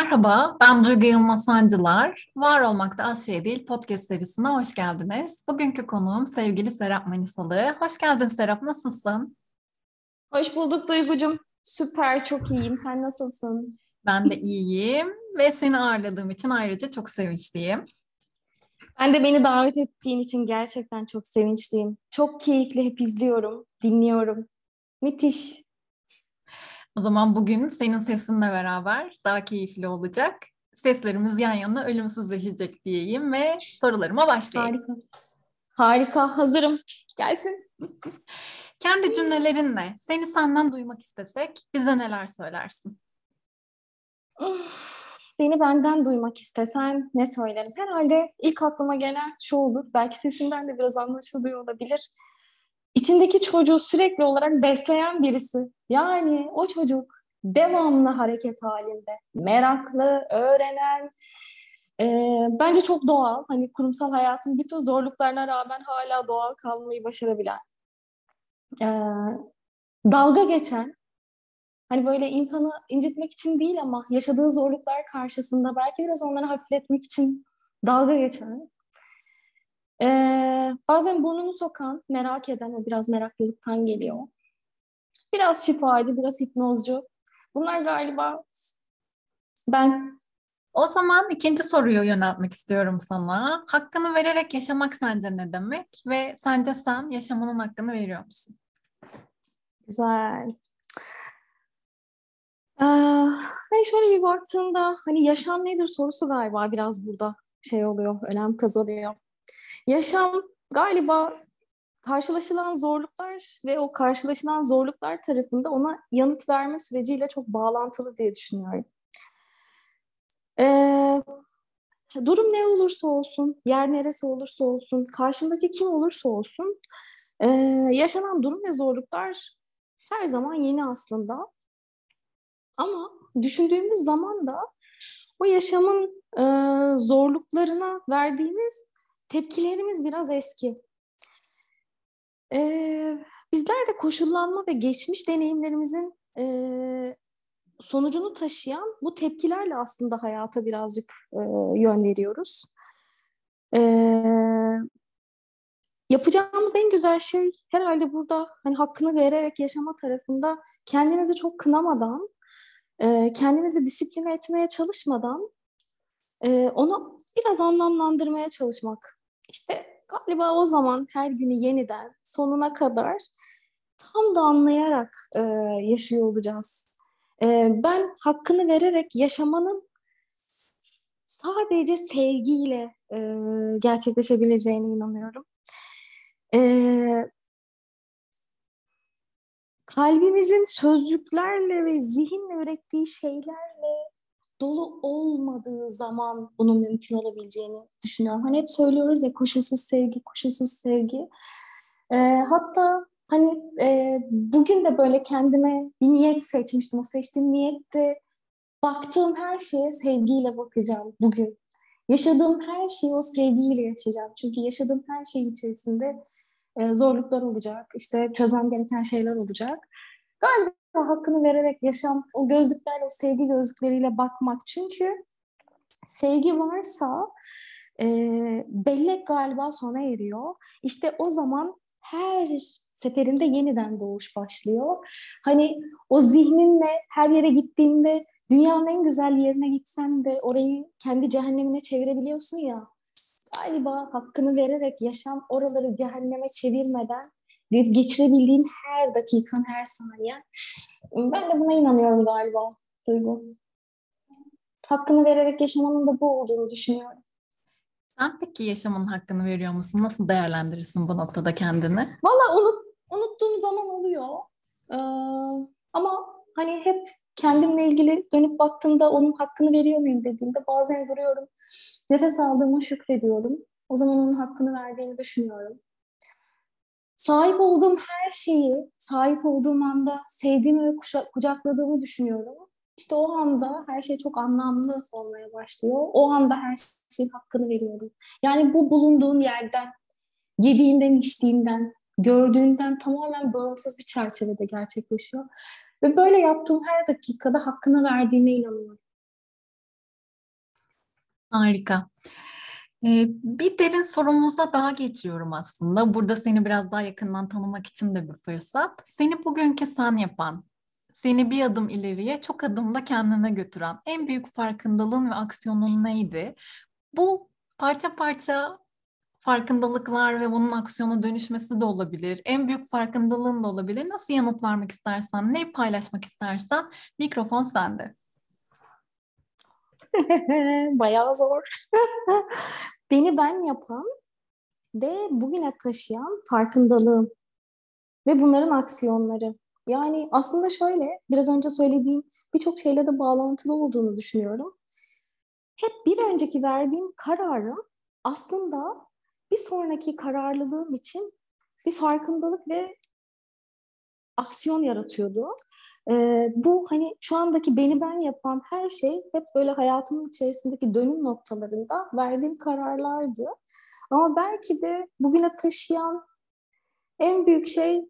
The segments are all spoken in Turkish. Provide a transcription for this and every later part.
Merhaba, ben Duygu Yılmaz Sancılar. Var Olmakta Az Şey Değil podcast serisine hoş geldiniz. Bugünkü konuğum sevgili Serap Manisalı. Hoş geldin Serap, nasılsın? Hoş bulduk Duygucuğum. Süper, çok iyiyim. Sen nasılsın? Ben de iyiyim ve seni ağırladığım için ayrıca çok sevinçliyim. Ben de beni davet ettiğin için gerçekten çok sevinçliyim. Çok keyifli, hep izliyorum, dinliyorum. Müthiş. O zaman bugün senin sesinle beraber daha keyifli olacak. Seslerimiz yan yana ölümsüzleşecek diyeyim ve sorularıma başlayayım. Harika. Harika, hazırım. Gelsin. Kendi cümlelerinle seni senden duymak istesek bize neler söylersin? Beni benden duymak istesen ne söylerim? Herhalde ilk aklıma gelen şu olur. Belki sesimden de biraz anlaşılıyor olabilir içindeki çocuğu sürekli olarak besleyen birisi. Yani o çocuk devamlı hareket halinde, meraklı, öğrenen, e, bence çok doğal. Hani kurumsal hayatın bütün zorluklarına rağmen hala doğal kalmayı başarabilen, e, dalga geçen, hani böyle insanı incitmek için değil ama yaşadığı zorluklar karşısında belki biraz onları hafifletmek için dalga geçen, ee, bazen burnunu sokan, merak eden, o biraz meraklılıktan geliyor. Biraz şifacı, biraz hipnozcu. Bunlar galiba ben. O zaman ikinci soruyu yöneltmek istiyorum sana. Hakkını vererek yaşamak sence ne demek? Ve sence sen yaşamanın hakkını veriyor musun? Güzel. Ee, şöyle bir baktığımda hani yaşam nedir sorusu galiba biraz burada şey oluyor, önem kazanıyor. Yaşam galiba karşılaşılan zorluklar ve o karşılaşılan zorluklar tarafında ona yanıt verme süreciyle çok bağlantılı diye düşünüyorum. Ee, durum ne olursa olsun, yer neresi olursa olsun, karşındaki kim olursa olsun, e, yaşanan durum ve zorluklar her zaman yeni aslında. Ama düşündüğümüz zaman da o yaşamın e, zorluklarına verdiğimiz tepkilerimiz biraz eski. Ee, bizler de koşullanma ve geçmiş deneyimlerimizin e, sonucunu taşıyan bu tepkilerle aslında hayata birazcık e, yön veriyoruz. E, yapacağımız en güzel şey herhalde burada hani hakkını vererek yaşama tarafında kendinizi çok kınamadan, e, kendinizi disipline etmeye çalışmadan e, onu biraz anlamlandırmaya çalışmak. İşte galiba o zaman her günü yeniden sonuna kadar tam da anlayarak e, yaşıyor olacağız. E, ben hakkını vererek yaşamanın sadece sevgiyle e, gerçekleşebileceğine inanıyorum. E, kalbimizin sözcüklerle ve zihinle ürettiği şeylerle dolu olmadığı zaman bunun mümkün olabileceğini düşünüyorum. Hani hep söylüyoruz ya koşulsuz sevgi, koşulsuz sevgi. E, hatta hani e, bugün de böyle kendime bir niyet seçmiştim. O seçtiğim niyette baktığım her şeye sevgiyle bakacağım bugün. Yaşadığım her şeyi o sevgiyle yaşayacağım. Çünkü yaşadığım her şeyin içerisinde e, zorluklar olacak, işte çözmem gereken şeyler olacak. Galiba hakkını vererek yaşam, o gözlüklerle, o sevgi gözlükleriyle bakmak. Çünkü sevgi varsa e, bellek galiba sona eriyor. İşte o zaman her seferinde yeniden doğuş başlıyor. Hani o zihninle her yere gittiğinde dünyanın en güzel yerine gitsen de orayı kendi cehennemine çevirebiliyorsun ya. Galiba hakkını vererek yaşam oraları cehenneme çevirmeden geçirebildiğin her dakikan, her saniye. Ben de buna inanıyorum galiba Duygu. Hakkını vererek yaşamanın da bu olduğunu düşünüyorum. Sen peki yaşamın hakkını veriyor musun? Nasıl değerlendirirsin bu noktada kendini? Valla unut, unuttuğum zaman oluyor. Ee, ama hani hep kendimle ilgili dönüp baktığımda onun hakkını veriyor muyum dediğimde bazen duruyorum. Nefes aldığıma şükrediyorum. O zaman onun hakkını verdiğini düşünüyorum sahip olduğum her şeyi sahip olduğum anda sevdiğimi ve kucakladığımı düşünüyorum. İşte o anda her şey çok anlamlı olmaya başlıyor. O anda her şeyin hakkını veriyorum. Yani bu bulunduğun yerden, yediğinden, içtiğinden, gördüğünden tamamen bağımsız bir çerçevede gerçekleşiyor. Ve böyle yaptığım her dakikada hakkını verdiğime inanıyorum. Harika. Bir derin sorumuza daha geçiyorum aslında. Burada seni biraz daha yakından tanımak için de bir fırsat. Seni bugünkü sen yapan, seni bir adım ileriye çok adımda kendine götüren en büyük farkındalığın ve aksiyonun neydi? Bu parça parça farkındalıklar ve bunun aksiyona dönüşmesi de olabilir. En büyük farkındalığın da olabilir. Nasıl yanıt vermek istersen, ne paylaşmak istersen mikrofon sende. Bayağı zor. Beni ben yapan ve bugüne taşıyan farkındalığım ve bunların aksiyonları. Yani aslında şöyle, biraz önce söylediğim birçok şeyle de bağlantılı olduğunu düşünüyorum. Hep bir önceki verdiğim kararım aslında bir sonraki kararlılığım için bir farkındalık ve aksiyon yaratıyordu. Ee, bu hani şu andaki beni ben yapan her şey hep böyle hayatımın içerisindeki dönüm noktalarında verdiğim kararlardı. Ama belki de bugüne taşıyan en büyük şey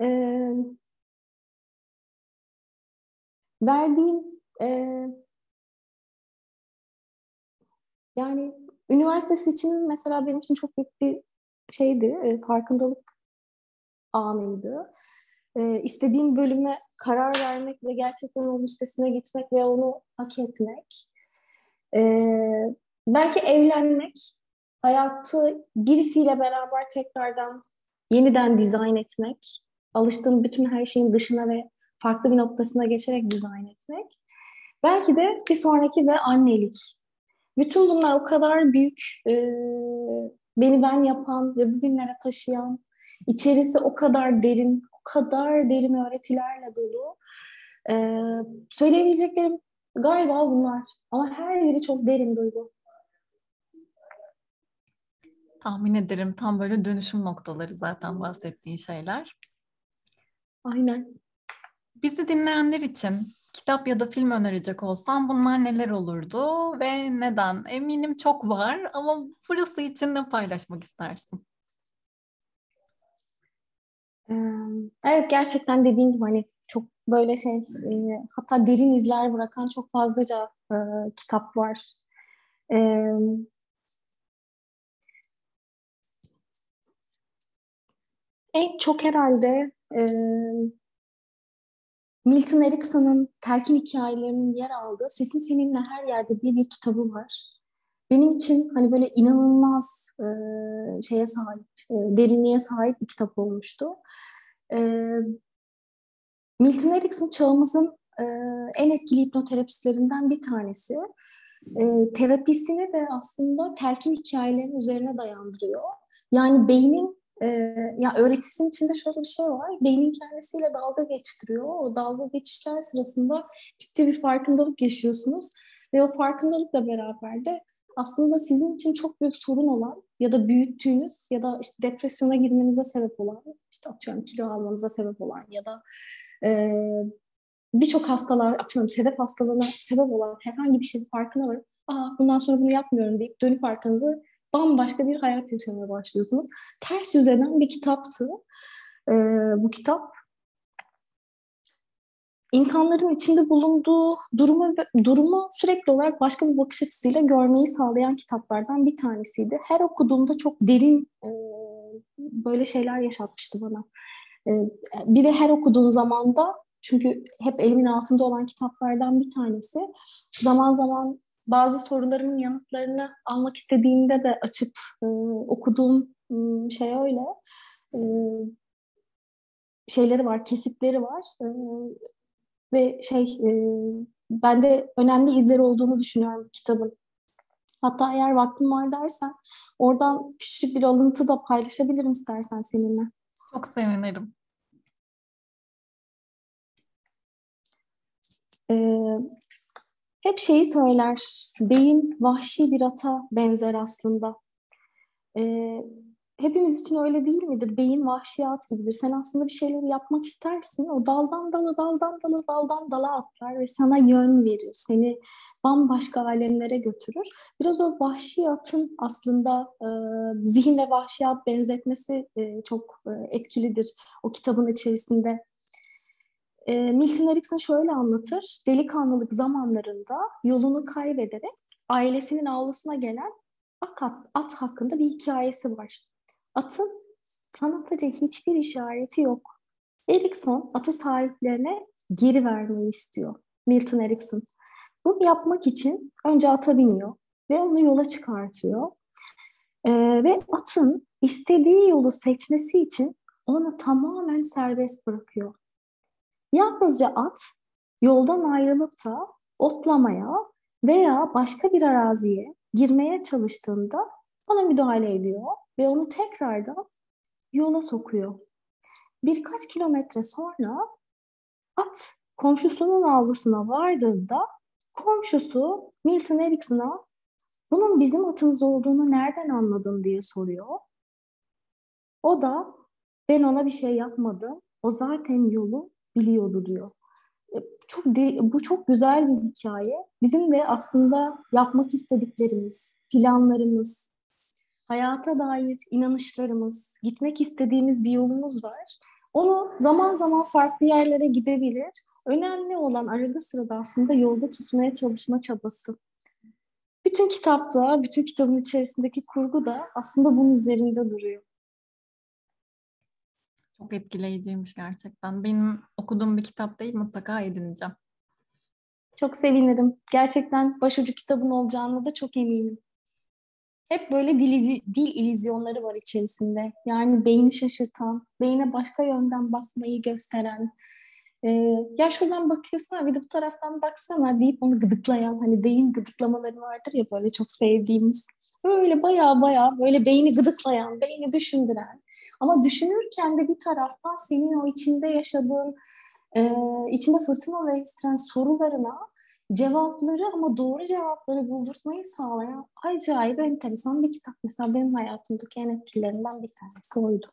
e, verdiğim e, yani üniversite seçimim mesela benim için çok büyük bir şeydi, e, farkındalık anıydı. E, istediğim bölüme karar vermek ve gerçekten onun üstesine gitmek ve onu hak etmek. E, belki evlenmek, hayatı birisiyle beraber tekrardan yeniden dizayn etmek, alıştığım bütün her şeyin dışına ve farklı bir noktasına geçerek dizayn etmek. Belki de bir sonraki de annelik. Bütün bunlar o kadar büyük, e, beni ben yapan ve bugünlere taşıyan, içerisi o kadar derin, kadar derin öğretilerle dolu. E, söyleyebileceklerim galiba bunlar. Ama her biri çok derin duygu. Tahmin ederim tam böyle dönüşüm noktaları zaten bahsettiğin şeyler. Aynen. Bizi dinleyenler için kitap ya da film önerecek olsam bunlar neler olurdu ve neden? Eminim çok var ama burası için ne paylaşmak istersin? Evet gerçekten dediğin gibi hani çok böyle şey e, hatta derin izler bırakan çok fazlaca e, kitap var. E, en çok herhalde e, Milton Erickson'ın Telkin hikayelerinin yer aldığı Sesin Seninle Her Yerde diye bir kitabı var. Benim için hani böyle inanılmaz e, şeye sahip, e, derinliğe sahip bir kitap olmuştu. E, Milton Erickson çağımızın e, en etkili hipnoterapistlerinden bir tanesi. E, terapisini de aslında telkin hikayelerinin üzerine dayandırıyor. Yani beynin e, ya öğretisinin içinde şöyle bir şey var. Beynin kendisiyle dalga geçtiriyor. O dalga geçişler sırasında ciddi bir farkındalık yaşıyorsunuz. Ve o farkındalıkla beraber de aslında sizin için çok büyük sorun olan ya da büyüttüğünüz ya da işte depresyona girmenize sebep olan, işte atıyorum kilo almanıza sebep olan ya da e, birçok hastalığa, atıyorum sedef hastalığına sebep olan herhangi bir şeyin farkına varıp Aa, bundan sonra bunu yapmıyorum deyip dönüp arkanızı bambaşka bir hayat yaşamaya başlıyorsunuz. Ters yüz eden bir kitaptı e, bu kitap. İnsanların içinde bulunduğu durumu, durumu sürekli olarak başka bir bakış açısıyla görmeyi sağlayan kitaplardan bir tanesiydi. Her okuduğumda çok derin e, böyle şeyler yaşatmıştı bana. E, bir de her okuduğun zaman da çünkü hep elimin altında olan kitaplardan bir tanesi. Zaman zaman bazı soruların yanıtlarını almak istediğimde de açıp e, okuduğum e, şey öyle. E, şeyleri var, kesitleri var. E, ve şey e, bende önemli izleri olduğunu düşünüyorum kitabın. Hatta eğer vaktim var dersen oradan küçük bir alıntı da paylaşabilirim istersen seninle. Çok sevinirim. Ee, hep şeyi söyler, beyin vahşi bir ata benzer aslında. Ee, hepimiz için öyle değil midir? Beyin vahşiyat gibidir. Sen aslında bir şeyleri yapmak istersin. O daldan dala, daldan dala, daldan dala atlar ve sana yön verir. Seni bambaşka alemlere götürür. Biraz o vahşiyatın aslında e, zihin ve vahşiyat benzetmesi e, çok e, etkilidir o kitabın içerisinde. E, Milton Erickson şöyle anlatır. Delikanlılık zamanlarında yolunu kaybederek ailesinin avlusuna gelen at, at hakkında bir hikayesi var. Atın tanıtıcı hiçbir işareti yok. Erikson atı sahiplerine geri vermeyi istiyor. Milton Erickson. Bunu yapmak için önce ata biniyor ve onu yola çıkartıyor. Ee, ve atın istediği yolu seçmesi için onu tamamen serbest bırakıyor. Yalnızca at yoldan ayrılıp da otlamaya veya başka bir araziye girmeye çalıştığında ona müdahale ediyor ve onu tekrardan yola sokuyor. Birkaç kilometre sonra at komşusunun avlusuna vardığında komşusu Milton Erickson'a bunun bizim atımız olduğunu nereden anladın diye soruyor. O da ben ona bir şey yapmadım. O zaten yolu biliyordu diyor. E, çok de, bu çok güzel bir hikaye. Bizim de aslında yapmak istediklerimiz, planlarımız, hayata dair inanışlarımız, gitmek istediğimiz bir yolumuz var. Onu zaman zaman farklı yerlere gidebilir. Önemli olan arada sırada aslında yolda tutmaya çalışma çabası. Bütün kitapta, bütün kitabın içerisindeki kurgu da aslında bunun üzerinde duruyor. Çok etkileyiciymiş gerçekten. Benim okuduğum bir kitap değil mutlaka edineceğim. Çok sevinirim. Gerçekten başucu kitabın olacağını da çok eminim. Hep böyle dil, dil ilizyonları var içerisinde. Yani beyni şaşırtan, beyne başka yönden bakmayı gösteren, e, ya şuradan bakıyorsun bir de bu taraftan baksana deyip onu gıdıklayan hani beyin gıdıklamaları vardır ya böyle çok sevdiğimiz. Böyle baya baya böyle beyni gıdıklayan, beyni düşündüren ama düşünürken de bir taraftan senin o içinde yaşadığın e, içinde fırtınalar estiren sorularına cevapları ama doğru cevapları buldurtmayı sağlayan acayip enteresan bir kitap. Mesela benim hayatımdaki en etkilerinden bir tanesi oydu.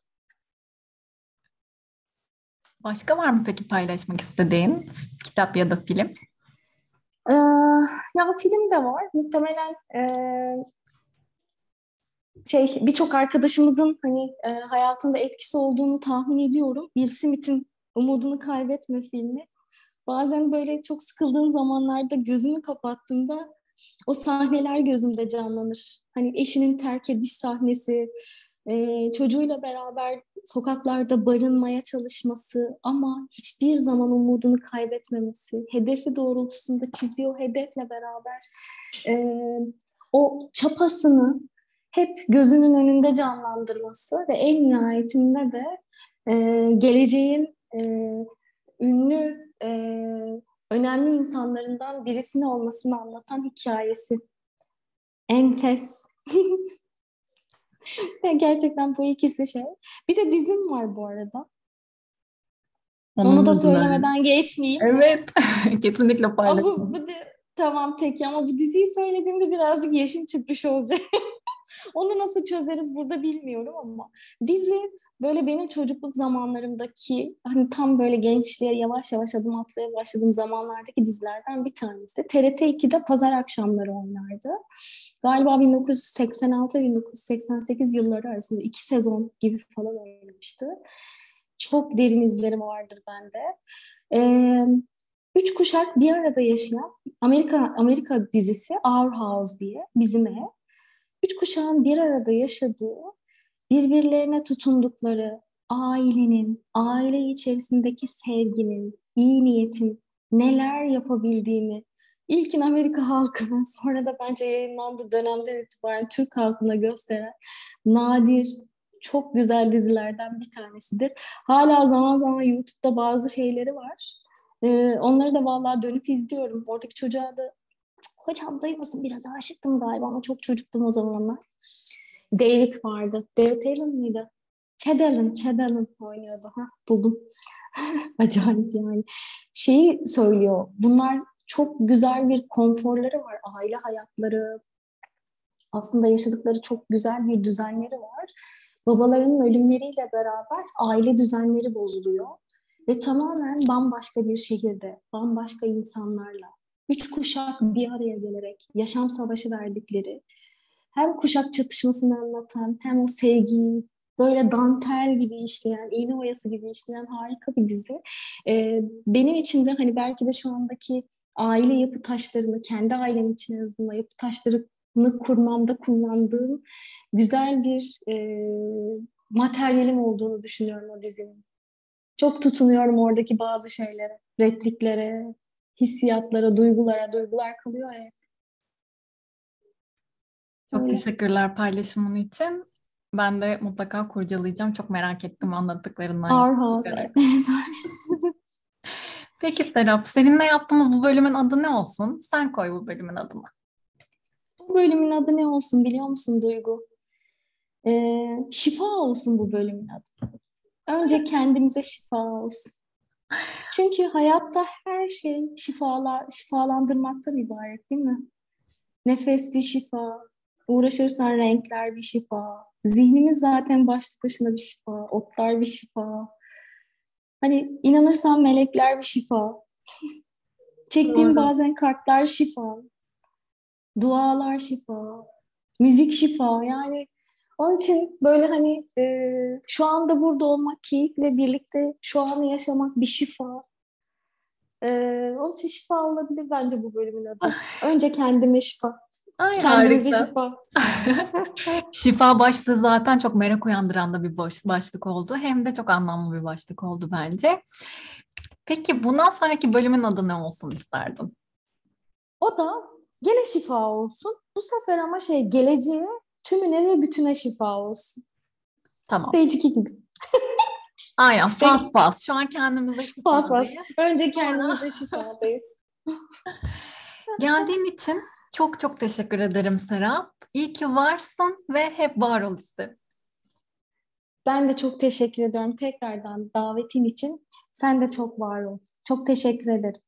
Başka var mı peki paylaşmak istediğin kitap ya da film? Ee, ya film de var. Muhtemelen e, şey birçok arkadaşımızın hani e, hayatında etkisi olduğunu tahmin ediyorum. Bir Smith'in Umudunu Kaybetme filmi. Bazen böyle çok sıkıldığım zamanlarda gözümü kapattığımda o sahneler gözümde canlanır. Hani eşinin terk ediş sahnesi, e, çocuğuyla beraber sokaklarda barınmaya çalışması ama hiçbir zaman umudunu kaybetmemesi, hedefi doğrultusunda çizdiği o hedefle beraber e, o çapasını hep gözünün önünde canlandırması ve en nihayetinde de e, geleceğin e, ünlü, e, önemli insanlarından birisini olmasını anlatan hikayesi. Enfes. Gerçekten bu ikisi şey. Bir de dizim var bu arada. Onun Onu da söylemeden geçmeyeyim. Evet. Kesinlikle paylaşma. Bu, bu de, tamam peki ama bu diziyi söylediğimde birazcık yaşım çıkmış olacak. Onu nasıl çözeriz burada bilmiyorum ama dizi böyle benim çocukluk zamanlarımdaki hani tam böyle gençliğe yavaş yavaş adım atmaya başladığım zamanlardaki dizilerden bir tanesi. TRT 2'de pazar akşamları oynardı. Galiba 1986-1988 yılları arasında iki sezon gibi falan oynamıştı. Çok derin izlerim vardır bende. Ee, üç kuşak bir arada yaşayan Amerika Amerika dizisi Our House diye bizim ev üç kuşağın bir arada yaşadığı, birbirlerine tutundukları ailenin, aile içerisindeki sevginin, iyi niyetin neler yapabildiğini ilkin Amerika halkına sonra da bence yayınlandığı dönemden itibaren Türk halkına gösteren nadir, çok güzel dizilerden bir tanesidir. Hala zaman zaman YouTube'da bazı şeyleri var. Ee, onları da vallahi dönüp izliyorum. Oradaki çocuğa da hocam duymasın biraz aşıktım galiba ama çok çocuktum o zamanlar. David vardı. David Allen mıydı? Chad Allen, Chad Allen oynuyordu. Ha, buldum. Acayip yani. Şeyi söylüyor. Bunlar çok güzel bir konforları var. Aile hayatları. Aslında yaşadıkları çok güzel bir düzenleri var. Babalarının ölümleriyle beraber aile düzenleri bozuluyor. Ve tamamen bambaşka bir şehirde, bambaşka insanlarla, üç kuşak bir araya gelerek yaşam savaşı verdikleri, hem kuşak çatışmasını anlatan hem o sevgiyi böyle dantel gibi işleyen, iğne oyası gibi işleyen harika bir dizi. Ee, benim için de hani belki de şu andaki aile yapı taşlarını, kendi ailem için en azından yapı taşlarını kurmamda kullandığım güzel bir e, materyalim olduğunu düşünüyorum o dizinin. Çok tutunuyorum oradaki bazı şeylere, repliklere, hissiyatlara, duygulara. Duygular kalıyor ya. Çok Öyle. teşekkürler paylaşımın için. Ben de mutlaka kurcalayacağım. Çok merak ettim anlattıklarından. Evet. evet. Peki Serap, seninle yaptığımız bu bölümün adı ne olsun? Sen koy bu bölümün adını. bu bölümün adı ne olsun biliyor musun Duygu? Ee, şifa olsun bu bölümün adı. Önce kendimize şifa olsun. Çünkü hayatta her şey şifalar, şifalandırmaktan ibaret değil mi? Nefes bir şifa, uğraşırsan renkler bir şifa, zihnimiz zaten başlı başına bir şifa, otlar bir şifa. Hani inanırsan melekler bir şifa. Çektiğim Doğru. bazen kartlar şifa, dualar şifa, müzik şifa. Yani onun için böyle hani e, şu anda burada olmak, keyifle birlikte şu anı yaşamak bir şifa. E, onun için şifa olabilir bence bu bölümün adı. Önce kendime şifa, Ay kendimize harika. şifa. Şifa başlığı zaten çok merak uyandıran da bir boş, başlık oldu. Hem de çok anlamlı bir başlık oldu bence. Peki bundan sonraki bölümün adı ne olsun isterdin? O da gene şifa olsun. Bu sefer ama şey geleceğe, tümüne ve bütüne şifa olsun. Tamam. Stage 2 gibi. Aynen fast fast. Şu an kendimize Fast fast. şifadayız. Önce kendimize şifadayız. Geldiğin için çok çok teşekkür ederim Serap. İyi ki varsın ve hep var ol isterim. Ben de çok teşekkür ediyorum tekrardan davetin için. Sen de çok var ol. Çok teşekkür ederim.